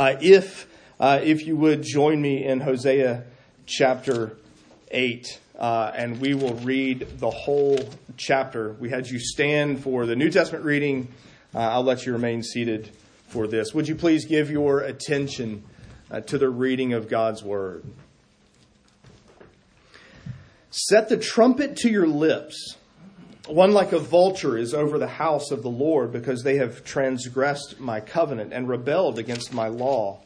Uh, if, uh, if you would join me in Hosea chapter 8, uh, and we will read the whole chapter. We had you stand for the New Testament reading. I'll let you remain seated for this. Would you please give your attention to the reading of God's Word? Set the trumpet to your lips. One like a vulture is over the house of the Lord because they have transgressed my covenant and rebelled against my law.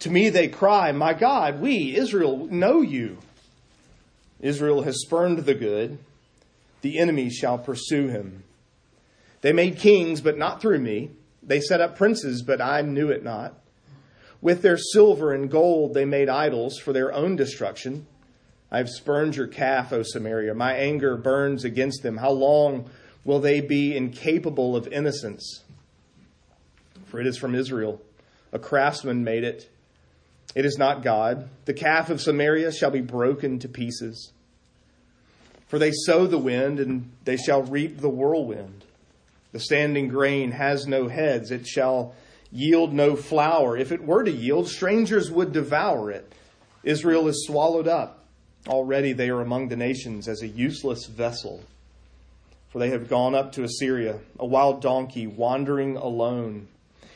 To me they cry, My God, we, Israel, know you. Israel has spurned the good. The enemy shall pursue him. They made kings, but not through me. They set up princes, but I knew it not. With their silver and gold they made idols for their own destruction. I have spurned your calf, O Samaria. My anger burns against them. How long will they be incapable of innocence? For it is from Israel. A craftsman made it. It is not God. The calf of Samaria shall be broken to pieces. For they sow the wind, and they shall reap the whirlwind. The standing grain has no heads. It shall yield no flour. If it were to yield, strangers would devour it. Israel is swallowed up. Already they are among the nations as a useless vessel. For they have gone up to Assyria, a wild donkey wandering alone.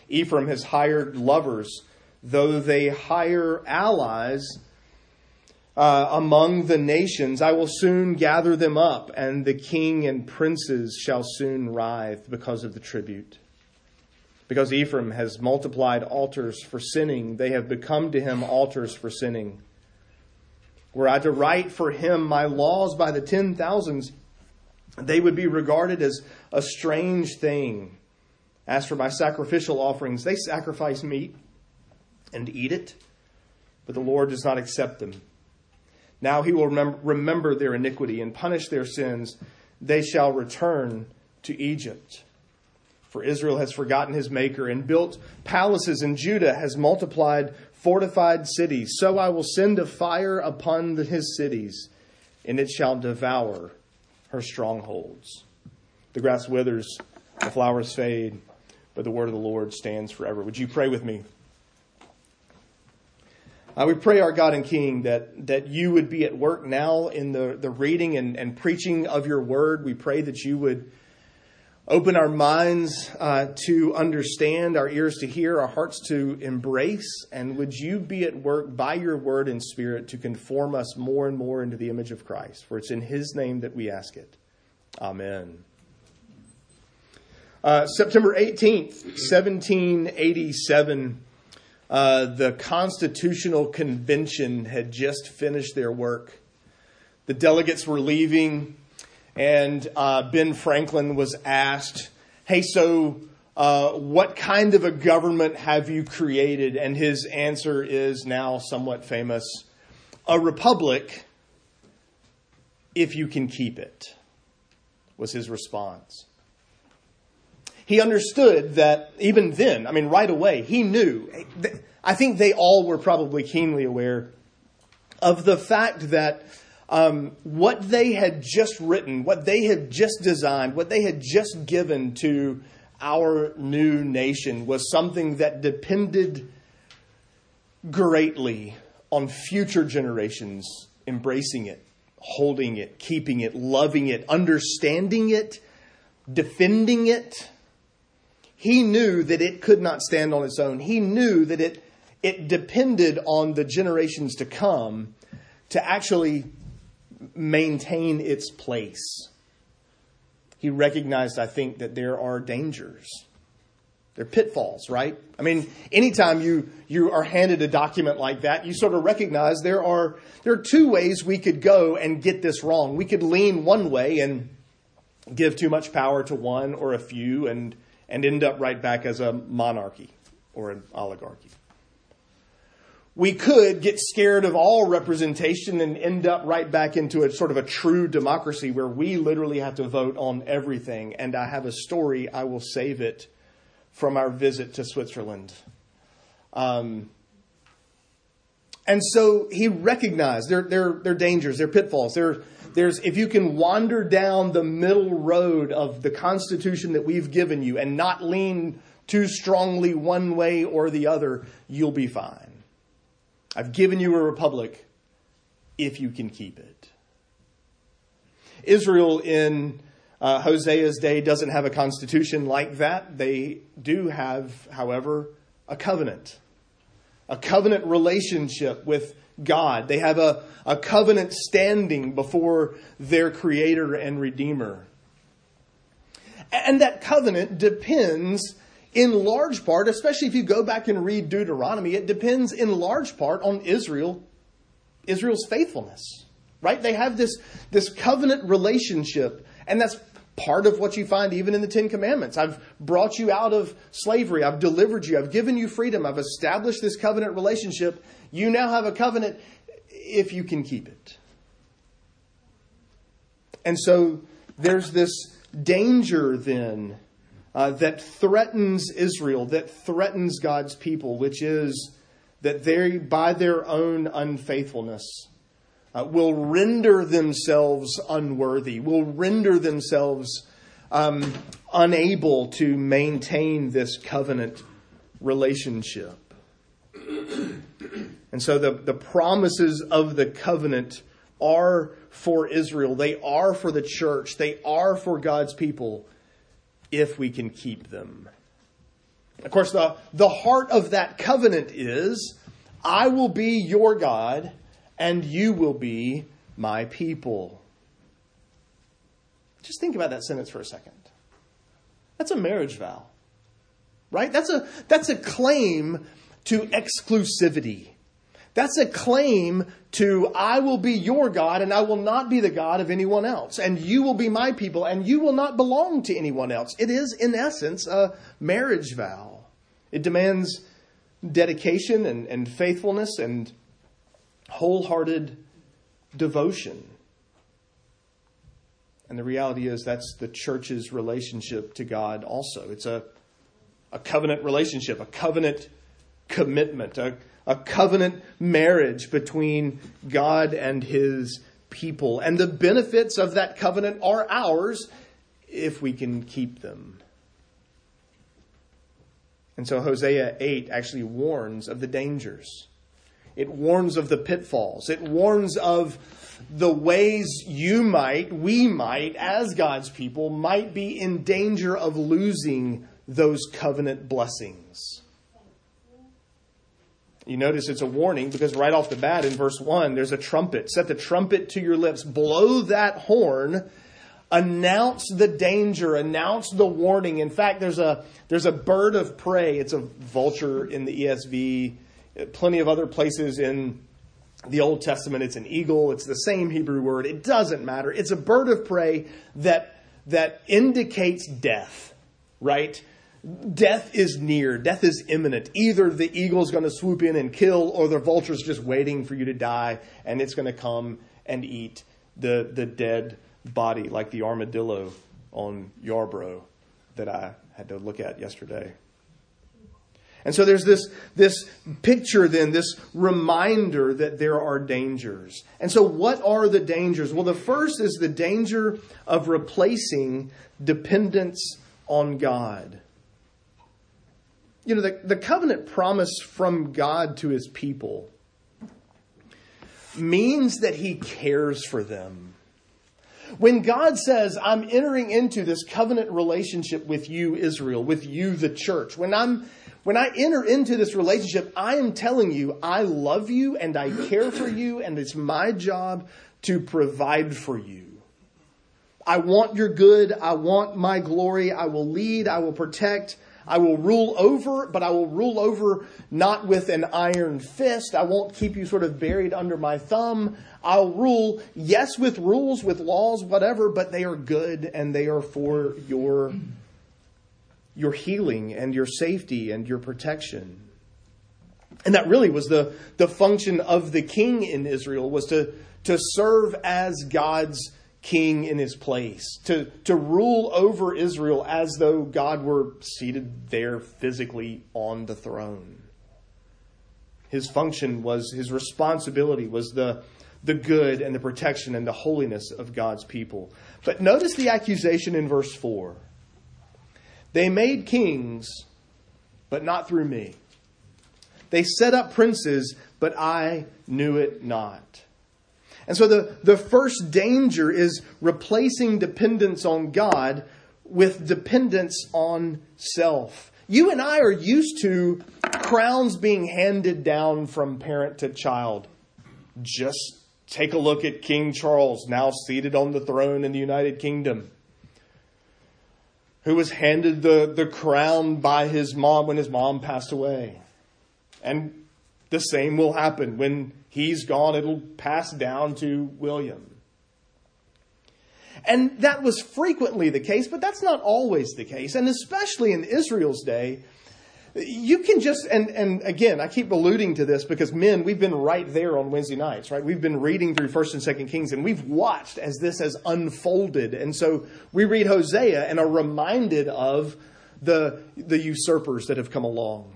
Ephraim has hired lovers, though they hire allies uh, among the nations. I will soon gather them up, and the king and princes shall soon writhe because of the tribute. Because Ephraim has multiplied altars for sinning, they have become to him altars for sinning. Were I to write for him my laws by the ten thousands, they would be regarded as a strange thing. As for my sacrificial offerings, they sacrifice meat and eat it, but the Lord does not accept them. Now he will remember their iniquity and punish their sins. They shall return to Egypt. For Israel has forgotten his maker and built palaces, and Judah has multiplied fortified cities. So I will send a fire upon the, his cities, and it shall devour her strongholds. The grass withers, the flowers fade, but the word of the Lord stands forever. Would you pray with me? Uh, we pray, our God and King, that, that you would be at work now in the, the reading and, and preaching of your word. We pray that you would Open our minds uh, to understand, our ears to hear, our hearts to embrace. And would you be at work by your word and spirit to conform us more and more into the image of Christ? For it's in his name that we ask it. Amen. Uh, September 18th, 1787, uh, the Constitutional Convention had just finished their work. The delegates were leaving and uh, Ben Franklin was asked, Hey, so uh, what kind of a government have you created? And his answer is now somewhat famous a republic if you can keep it, was his response. He understood that even then, I mean, right away, he knew. I think they all were probably keenly aware of the fact that um, what they had just written, what they had just designed, what they had just given to our new nation was something that depended greatly on future generations embracing it, holding it, keeping it, loving it, understanding it, defending it. He knew that it could not stand on its own. He knew that it, it depended on the generations to come to actually maintain its place. He recognized, I think, that there are dangers. There are pitfalls, right? I mean, anytime you, you are handed a document like that, you sort of recognize there are, there are two ways we could go and get this wrong. We could lean one way and give too much power to one or a few and, and end up right back as a monarchy or an oligarchy we could get scared of all representation and end up right back into a sort of a true democracy where we literally have to vote on everything. And I have a story, I will save it from our visit to Switzerland. Um, and so he recognized their, their, their dangers, their pitfalls. There, there's, if you can wander down the middle road of the Constitution that we've given you and not lean too strongly one way or the other, you'll be fine. I've given you a republic if you can keep it. Israel in uh, Hosea's day doesn't have a constitution like that. They do have, however, a covenant, a covenant relationship with God. They have a, a covenant standing before their creator and redeemer. And that covenant depends in large part, especially if you go back and read Deuteronomy, it depends in large part on Israel, Israel's faithfulness. Right? They have this, this covenant relationship, and that's part of what you find even in the Ten Commandments. I've brought you out of slavery. I've delivered you. I've given you freedom. I've established this covenant relationship. You now have a covenant if you can keep it. And so there's this danger then uh, that threatens Israel, that threatens God's people, which is that they, by their own unfaithfulness, uh, will render themselves unworthy, will render themselves um, unable to maintain this covenant relationship. And so the, the promises of the covenant are for Israel. They are for the church. They are for God's people if we can keep them. Of course, the, the heart of that covenant is I will be your God and you will be my people. Just think about that sentence for a second. That's a marriage vow. Right? That's a that's a claim to exclusivity. That's a claim to, I will be your God and I will not be the God of anyone else. And you will be my people and you will not belong to anyone else. It is, in essence, a marriage vow. It demands dedication and, and faithfulness and wholehearted devotion. And the reality is that's the church's relationship to God also. It's a, a covenant relationship, a covenant commitment, a a covenant marriage between God and his people. And the benefits of that covenant are ours if we can keep them. And so Hosea 8 actually warns of the dangers. It warns of the pitfalls. It warns of the ways you might, we might, as God's people, might be in danger of losing those covenant blessings. You notice it's a warning because right off the bat in verse 1, there's a trumpet. Set the trumpet to your lips, blow that horn, announce the danger, announce the warning. In fact, there's a, there's a bird of prey. It's a vulture in the ESV, plenty of other places in the Old Testament. It's an eagle. It's the same Hebrew word. It doesn't matter. It's a bird of prey that, that indicates death, right? Death is near, death is imminent. Either the eagle's going to swoop in and kill, or the vulture's just waiting for you to die, and it's going to come and eat the, the dead body, like the armadillo on Yarborough that I had to look at yesterday. And so there's this, this picture, then, this reminder that there are dangers. And so, what are the dangers? Well, the first is the danger of replacing dependence on God. You know, the, the covenant promise from God to his people means that he cares for them. When God says, I'm entering into this covenant relationship with you, Israel, with you, the church, when I'm when I enter into this relationship, I am telling you, I love you and I care for you, and it's my job to provide for you. I want your good. I want my glory. I will lead. I will protect. I will rule over, but I will rule over not with an iron fist. I won't keep you sort of buried under my thumb. I'll rule, yes, with rules, with laws, whatever, but they are good and they are for your, your healing and your safety and your protection. And that really was the, the function of the king in Israel was to, to serve as God's king in his place, to, to rule over Israel as though God were seated there physically on the throne. His function was, his responsibility was the, the good and the protection and the holiness of God's people. But notice the accusation in verse 4. They made kings but not through me. They set up princes, but I knew it not. And so the, the first danger is replacing dependence on God with dependence on self. You and I are used to crowns being handed down from parent to child. Just take a look at King Charles, now seated on the throne in the United Kingdom, who was handed the, the crown by his mom when his mom passed away. And the same will happen when he's gone, it'll pass down to William. And that was frequently the case, but that's not always the case. And especially in Israel's day, you can just, and, and again, I keep alluding to this because men, we've been right there on Wednesday nights, right? We've been reading through 1st and 2nd Kings and we've watched as this has unfolded. And so we read Hosea and are reminded of the, the usurpers that have come along.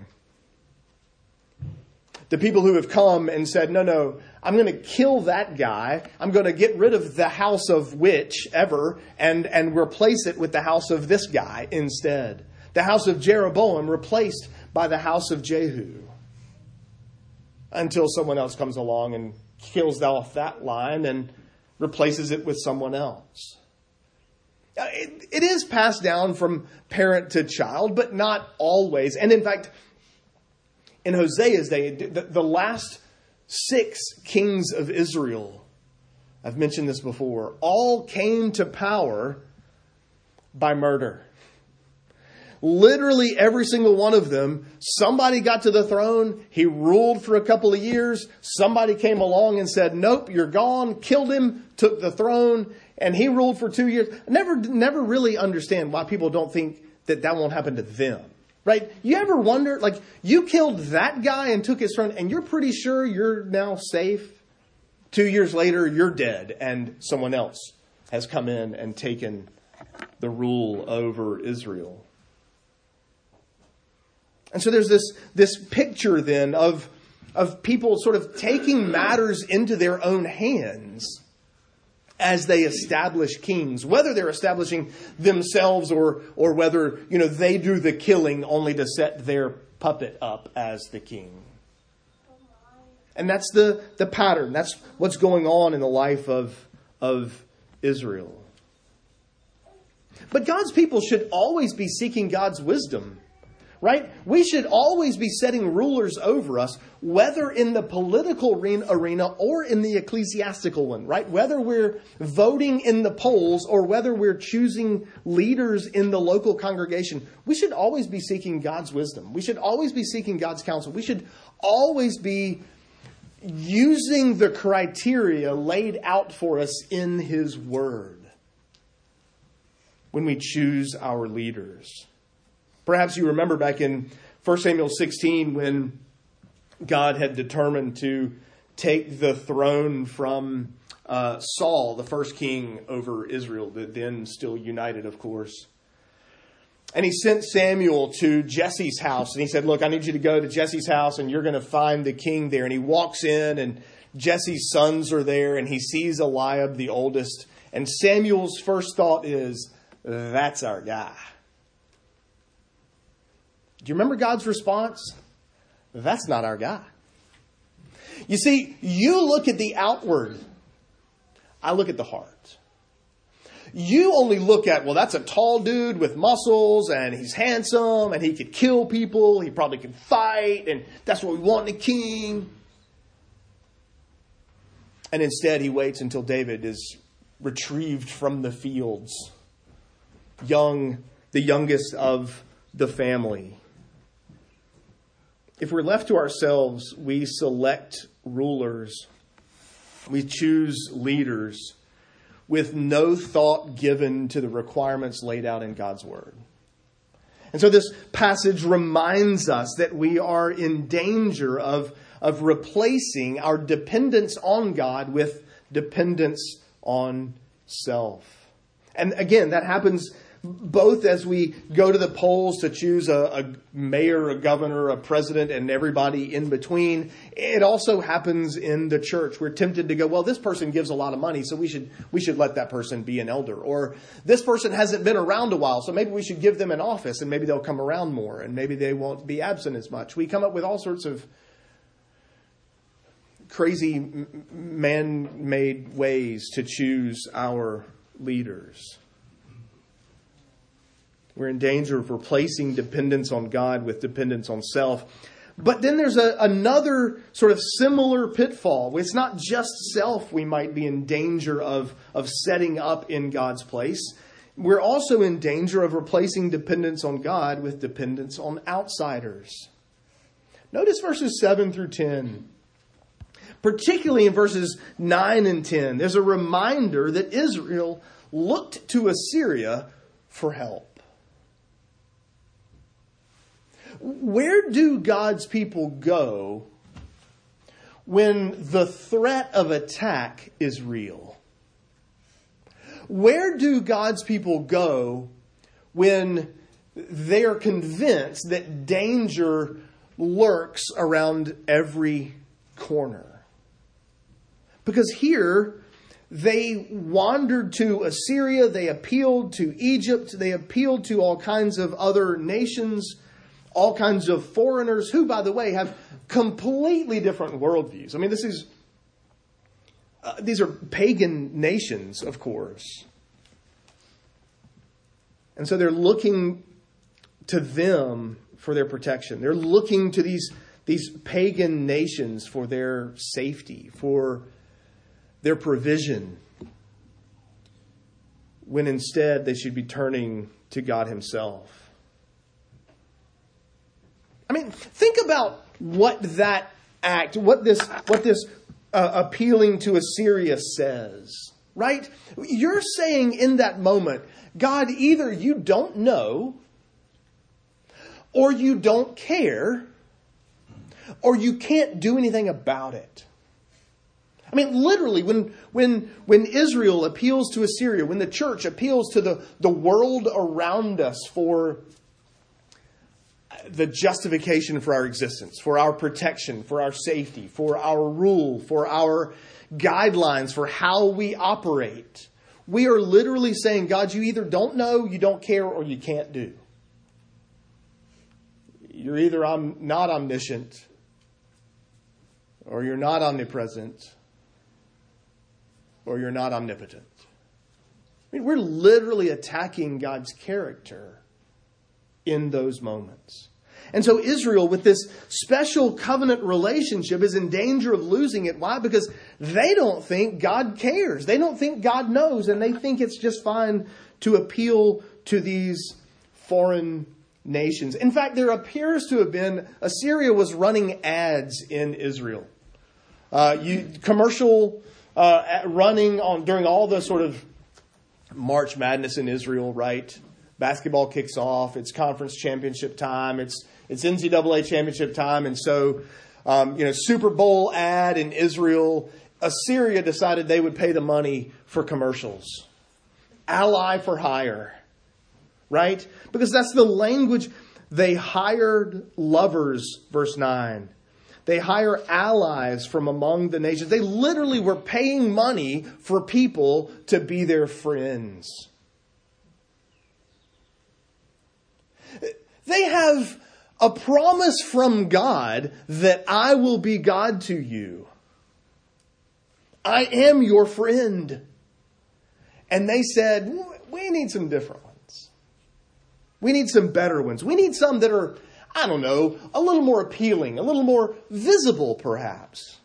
The people who have come and said, no, no, I'm going to kill that guy. I'm going to get rid of the house of which ever and, and replace it with the house of this guy instead. The house of Jeroboam replaced by the house of Jehu. Until someone else comes along and kills off that line and replaces it with someone else. Uh, it, it is passed down from parent to child, but not always. And in fact, in Hosea's day, the, the last six kings of Israel, I've mentioned this before, all came to power by murder. Literally every single one of them, somebody got to the throne, he ruled for a couple of years, somebody came along and said, Nope, you're gone, killed him, took the throne, and he ruled for two years. never, never really understand why people don't think that that won't happen to them. Right? You ever wonder, like, you killed that guy and took his throne, and you're pretty sure you're now safe? Two years later, you're dead, and someone else has come in and taken the rule over Israel. And so there's this, this picture then of, of people sort of taking matters into their own hands as they establish kings, whether they're establishing themselves or, or whether, you know, they do the killing only to set their puppet up as the king. And that's the, the pattern. That's what's going on in the life of, of Israel. But God's people should always be seeking God's wisdom right? We should always be setting rulers over us, whether in the political arena or in the ecclesiastical one, right? Whether we're voting in the polls or whether we're choosing leaders in the local congregation, we should always be seeking God's wisdom. We should always be seeking God's counsel. We should always be using the criteria laid out for us in His Word when we choose our leaders. Perhaps you remember back in 1 Samuel 16 when God had determined to take the throne from uh, Saul, the first king over Israel, that then still united, of course. And he sent Samuel to Jesse's house and he said, Look, I need you to go to Jesse's house and you're going to find the king there. And he walks in and Jesse's sons are there and he sees Eliab, the oldest. And Samuel's first thought is, That's our guy. Do you remember God's response? That's not our guy. You see, you look at the outward, I look at the heart. You only look at, well, that's a tall dude with muscles and he's handsome and he could kill people, he probably could fight, and that's what we want in a king. And instead, he waits until David is retrieved from the fields, young, the youngest of the family. If we're left to ourselves, we select rulers, we choose leaders with no thought given to the requirements laid out in God's Word. And so this passage reminds us that we are in danger of, of replacing our dependence on God with dependence on self. And again, that happens both as we go to the polls to choose a, a, mayor, a governor, a president, and everybody in between. It also happens in the church. We're tempted to go, well, this person gives a lot of money, so we should we should let that person be an elder. Or this person hasn't been around a while, so maybe we should give them an office, and maybe they'll come around more, and maybe they won't be absent as much. We come up with all sorts of crazy man-made ways to choose our leaders. We're in danger of replacing dependence on God with dependence on self. But then there's a, another sort of similar pitfall. It's not just self we might be in danger of, of setting up in God's place. We're also in danger of replacing dependence on God with dependence on outsiders. Notice verses 7 through 10. Particularly in verses 9 and 10, there's a reminder that Israel looked to Assyria for help. Where do God's people go when the threat of attack is real? Where do God's people go when they are convinced that danger lurks around every corner? Because here, they wandered to Assyria, they appealed to Egypt, they appealed to all kinds of other nations all kinds of foreigners who, by the way, have completely different worldviews. I mean, this is uh, these are pagan nations, of course, and so they're looking to them for their protection. They're looking to these these pagan nations for their safety, for their provision, when instead they should be turning to God Himself. I mean, think about what that act, what this, what this uh, appealing to Assyria says, right? You're saying in that moment, God, either you don't know, or you don't care, or you can't do anything about it. I mean, literally, when, when, when Israel appeals to Assyria, when the church appeals to the, the world around us for the justification for our existence, for our protection, for our safety, for our rule, for our guidelines for how we operate. We are literally saying, God, you either don't know, you don't care, or you can't do. You're either not omniscient, or you're not omnipresent, or you're not omnipotent. I mean, we're literally attacking God's character in those moments. And so Israel, with this special covenant relationship, is in danger of losing it. Why? Because they don't think God cares. They don't think God knows, and they think it's just fine to appeal to these foreign nations. In fact, there appears to have been Assyria was running ads in Israel. Uh, you, commercial uh, running on during all the sort of March Madness in Israel, right? Basketball kicks off. It's conference championship time. It's it's NCAA championship time, and so um, you know Super Bowl ad in Israel. Assyria decided they would pay the money for commercials. Ally for hire, right? Because that's the language. They hired lovers, verse 9. They hire allies from among the nations. They literally were paying money for people to be their friends. They have a promise from God that I will be God to you. I am your friend. And they said, we need some different ones. We need some better ones. We need some that are, I don't know, a little more appealing, a little more visible, perhaps.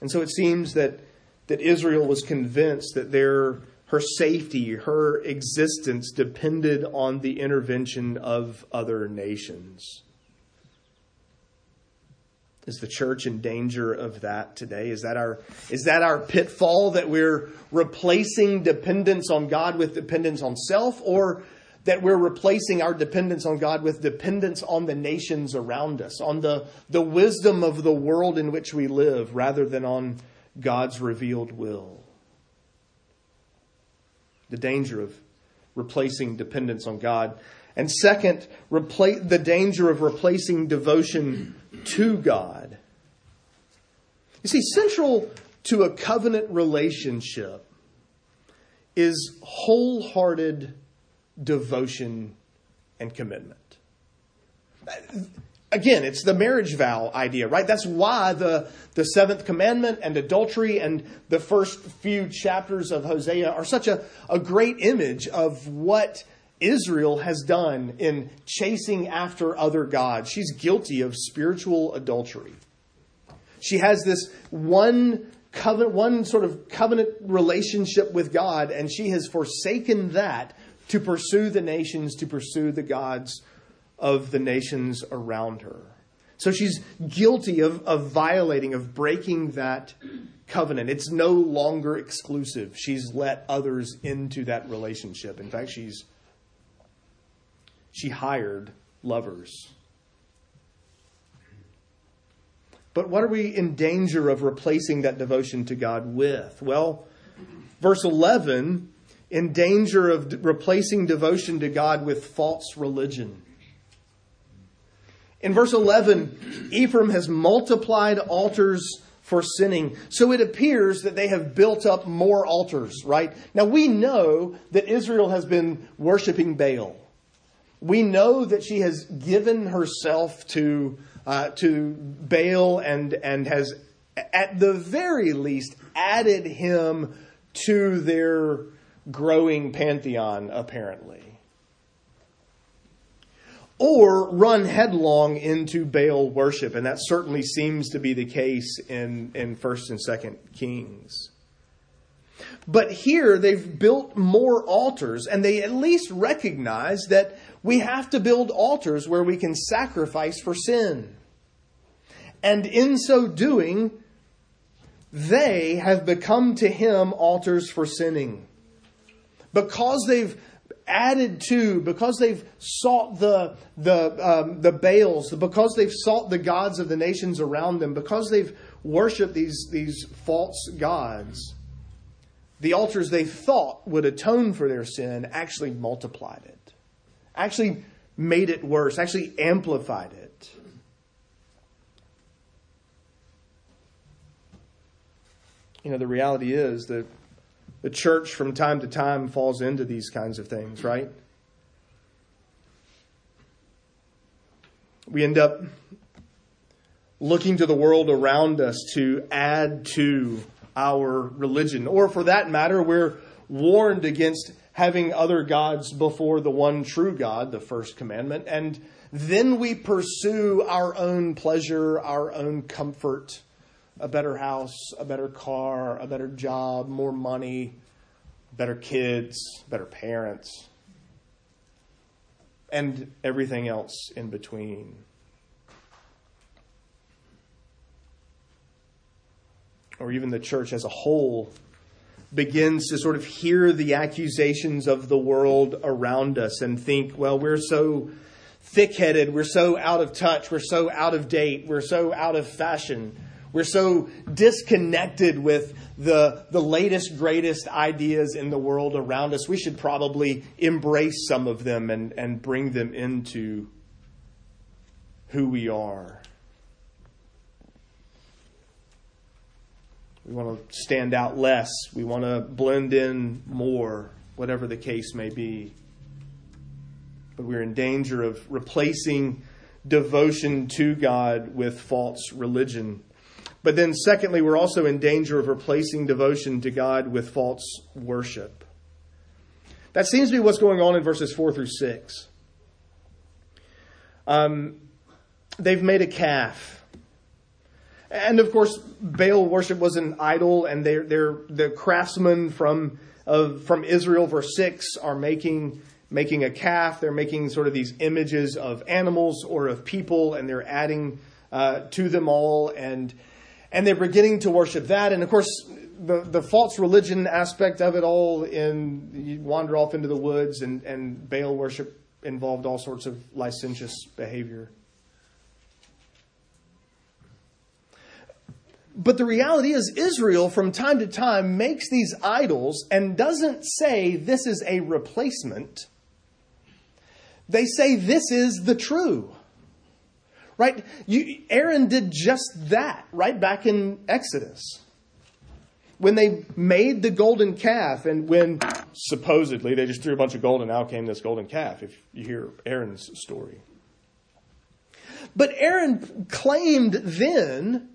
And so it seems that, that Israel was convinced that their her safety, her existence depended on the intervention of other nations. Is the church in danger of that today? Is that our, is that our pitfall that we're replacing dependence on God with dependence on self, or that we're replacing our dependence on God with dependence on the nations around us, on the, the wisdom of the world in which we live, rather than on God's revealed will? The danger of replacing dependence on God. And second, replace, the danger of replacing devotion to God. You see, central to a covenant relationship is wholehearted devotion and commitment. Again, it's the marriage vow idea, right? That's why the, the seventh commandment and adultery and the first few chapters of Hosea are such a, a great image of what Israel has done in chasing after other gods. She's guilty of spiritual adultery. She has this one covenant, one sort of covenant relationship with God, and she has forsaken that to pursue the nations, to pursue the gods of the nations around her. So she's guilty of, of violating, of breaking that covenant. It's no longer exclusive. She's let others into that relationship. In fact, she's she hired lovers. But what are we in danger of replacing that devotion to God with? Well, verse 11, in danger of replacing devotion to God with false religion. In verse 11, Ephraim has multiplied altars for sinning. So it appears that they have built up more altars, right? Now we know that Israel has been worshiping Baal we know that she has given herself to uh, to Baal and and has at the very least added him to their growing pantheon apparently or run headlong into Baal worship and that certainly seems to be the case in in 1st and 2nd Kings but here they've built more altars and they at least recognize that we have to build altars where we can sacrifice for sin. And in so doing, they have become to him altars for sinning. Because they've added to, because they've sought the, the, um, the Baals, because they've sought the gods of the nations around them, because they've worshiped these, these false gods, the altars they thought would atone for their sin actually multiplied it actually made it worse, actually amplified it. You know, the reality is that the church from time to time falls into these kinds of things, right? We end up looking to the world around us to add to our religion. Or for that matter, we're warned against having other gods before the one true God, the first commandment, and then we pursue our own pleasure, our own comfort, a better house, a better car, a better job, more money, better kids, better parents, and everything else in between. Or even the church as a whole begins to sort of hear the accusations of the world around us and think, well, we're so thick headed, we're so out of touch, we're so out of date, we're so out of fashion, we're so disconnected with the, the latest, greatest ideas in the world around us. We should probably embrace some of them and, and bring them into who we are. We want to stand out less. We want to blend in more, whatever the case may be. But we're in danger of replacing devotion to God with false religion. But then, secondly, we're also in danger of replacing devotion to God with false worship. That seems to be what's going on in verses 4 through 6. Um, they've made a calf and of course, Baal worship was an idol, and they're, they're the craftsmen from of, from Israel, verse six, are making making a calf. They're making sort of these images of animals or of people, and they're adding uh, to them all, and and they're beginning to worship that. And of course, the the false religion aspect of it all, in you wander off into the woods, and and Baal worship involved all sorts of licentious behavior. But the reality is, Israel from time to time makes these idols and doesn't say this is a replacement. They say this is the true. Right? You, Aaron did just that, right back in Exodus. When they made the golden calf, and when supposedly they just threw a bunch of gold and out came this golden calf, if you hear Aaron's story. But Aaron claimed then,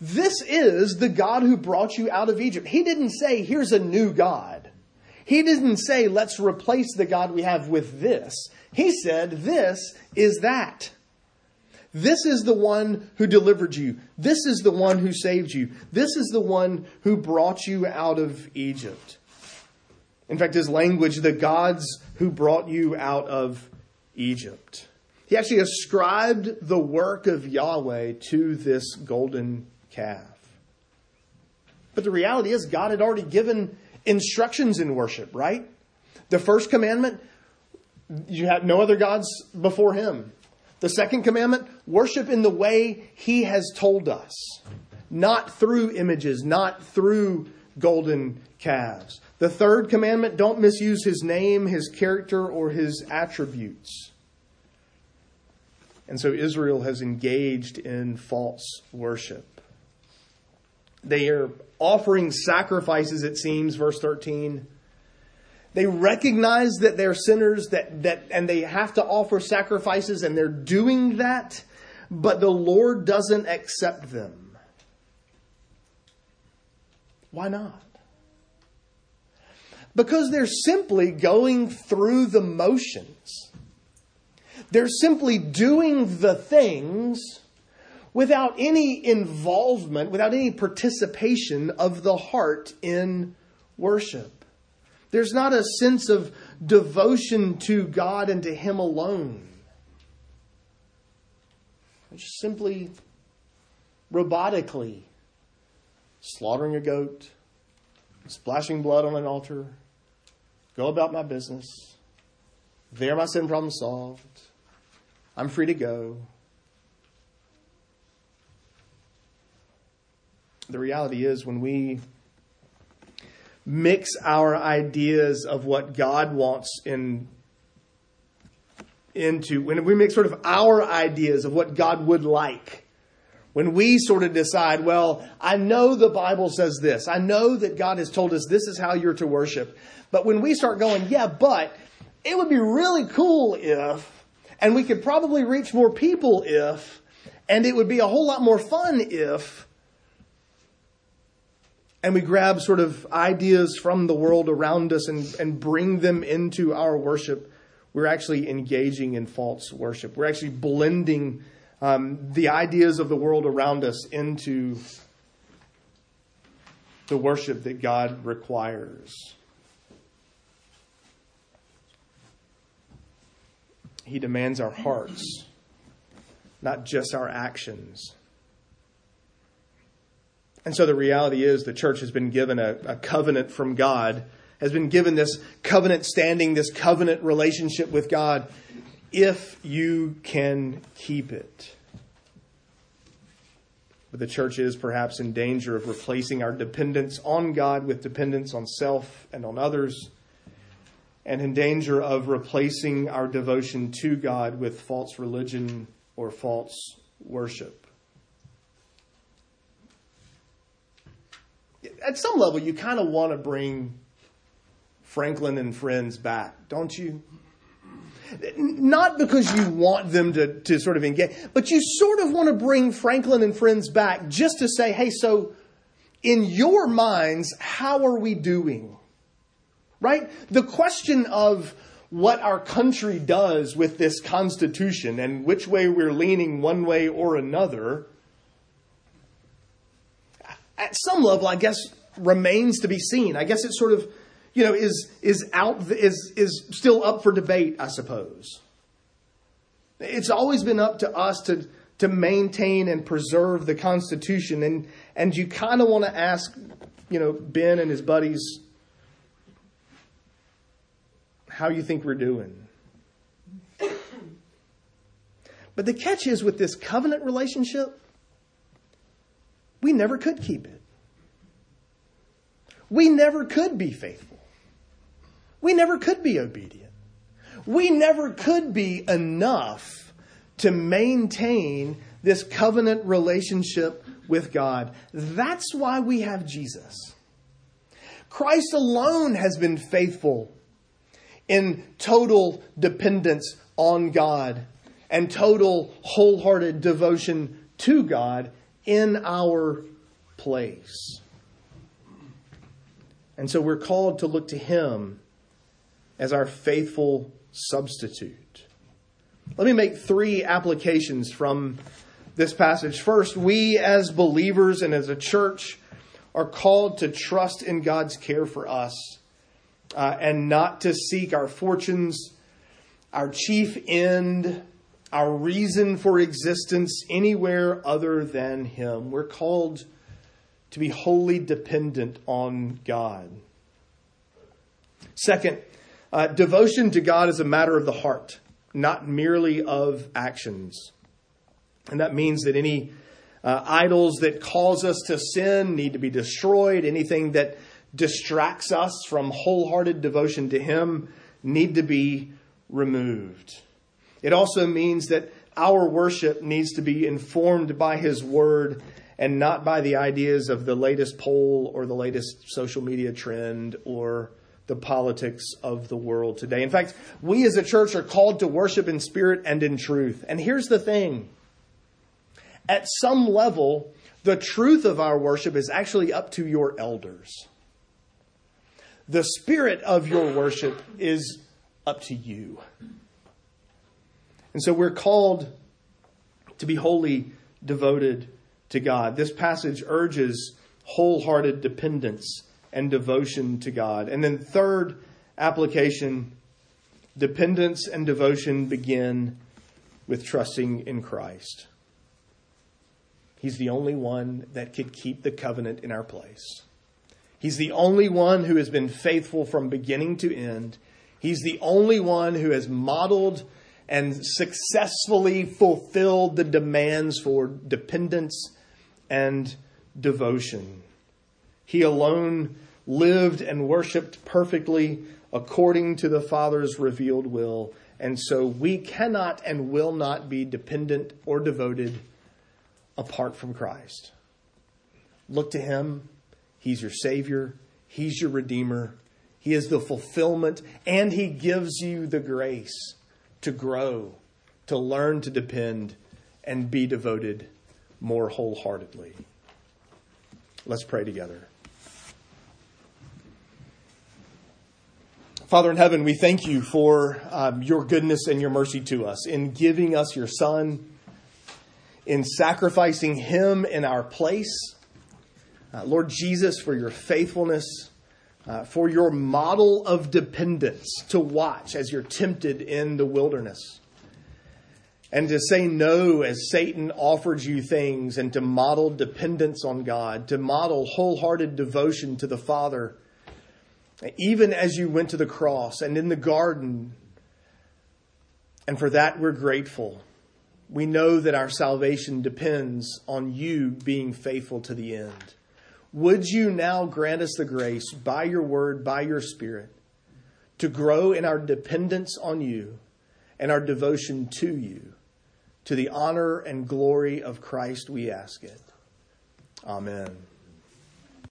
this is the God who brought you out of Egypt. He didn't say, here's a new God. He didn't say, let's replace the God we have with this. He said, this is that. This is the one who delivered you. This is the one who saved you. This is the one who brought you out of Egypt. In fact, his language, the gods who brought you out of Egypt. He actually ascribed the work of Yahweh to this golden calf. But the reality is, God had already given instructions in worship, right? The first commandment, you have no other gods before him. The second commandment, worship in the way he has told us, not through images, not through golden calves. The third commandment, don't misuse his name, his character, or his attributes. And so Israel has engaged in false worship. They are offering sacrifices, it seems, verse 13, they recognize that they're sinners that, that, and they have to offer sacrifices and they're doing that, but the Lord doesn't accept them. Why not? Because they're simply going through the motions. They're simply doing the things without any involvement, without any participation of the heart in worship. There's not a sense of devotion to God and to Him alone. Just simply robotically slaughtering a goat, splashing blood on an altar, go about my business. There, my sin problem solved. I'm free to go. The reality is, when we mix our ideas of what God wants in into when we make sort of our ideas of what God would like. When we sort of decide, well, I know the Bible says this. I know that God has told us this is how you're to worship. But when we start going, yeah, but it would be really cool if, and we could probably reach more people if, and it would be a whole lot more fun if, and we grab sort of ideas from the world around us and, and bring them into our worship, we're actually engaging in false worship. We're actually blending um, the ideas of the world around us into the worship that God requires. He demands our hearts, not just our actions. And so the reality is the church has been given a, a, covenant from God, has been given this covenant standing, this covenant relationship with God, if you can keep it. But the church is perhaps in danger of replacing our dependence on God with dependence on self and on others, and in danger of replacing our devotion to God with false religion or false worship. at some level, you kind of want to bring Franklin and friends back, don't you? Not because you want them to, to sort of engage, but you sort of want to bring Franklin and friends back just to say, hey, so in your minds, how are we doing? Right? The question of what our country does with this Constitution and which way we're leaning one way or another at some level, I guess, remains to be seen. I guess it sort of, you know, is is out is is still up for debate. I suppose it's always been up to us to to maintain and preserve the Constitution, and and you kind of want to ask, you know, Ben and his buddies, how you think we're doing. But the catch is with this covenant relationship we never could keep it. We never could be faithful. We never could be obedient. We never could be enough to maintain this covenant relationship with God. That's why we have Jesus. Christ alone has been faithful in total dependence on God and total wholehearted devotion to God in our place. And so we're called to look to Him as our faithful substitute. Let me make three applications from this passage. First, we as believers and as a church are called to trust in God's care for us uh, and not to seek our fortunes, our chief end, our reason for existence anywhere other than Him. We're called to be wholly dependent on God. Second, uh, devotion to God is a matter of the heart, not merely of actions. And that means that any uh, idols that cause us to sin need to be destroyed. Anything that distracts us from wholehearted devotion to Him need to be removed. It also means that our worship needs to be informed by His Word and not by the ideas of the latest poll or the latest social media trend or the politics of the world today. In fact, we as a church are called to worship in spirit and in truth. And here's the thing at some level, the truth of our worship is actually up to your elders. The spirit of your worship is up to you. And so we're called to be wholly devoted to God. This passage urges wholehearted dependence and devotion to God. And then, third application dependence and devotion begin with trusting in Christ. He's the only one that could keep the covenant in our place. He's the only one who has been faithful from beginning to end. He's the only one who has modeled and successfully fulfilled the demands for dependence and devotion. He alone lived and worshiped perfectly according to the Father's revealed will. And so we cannot and will not be dependent or devoted apart from Christ. Look to Him. He's your Savior, He's your Redeemer. He is the fulfillment, and He gives you the grace to grow, to learn to depend, and be devoted more wholeheartedly. Let's pray together. Father in heaven, we thank you for um, your goodness and your mercy to us in giving us your Son in sacrificing him in our place. Uh, Lord Jesus, for your faithfulness, uh, for your model of dependence to watch as you're tempted in the wilderness. And to say no as Satan offers you things, and to model dependence on God, to model wholehearted devotion to the Father, even as you went to the cross and in the garden. And for that, we're grateful we know that our salvation depends on you being faithful to the end. Would you now grant us the grace by your word, by your spirit, to grow in our dependence on you and our devotion to you? To the honor and glory of Christ, we ask it. Amen.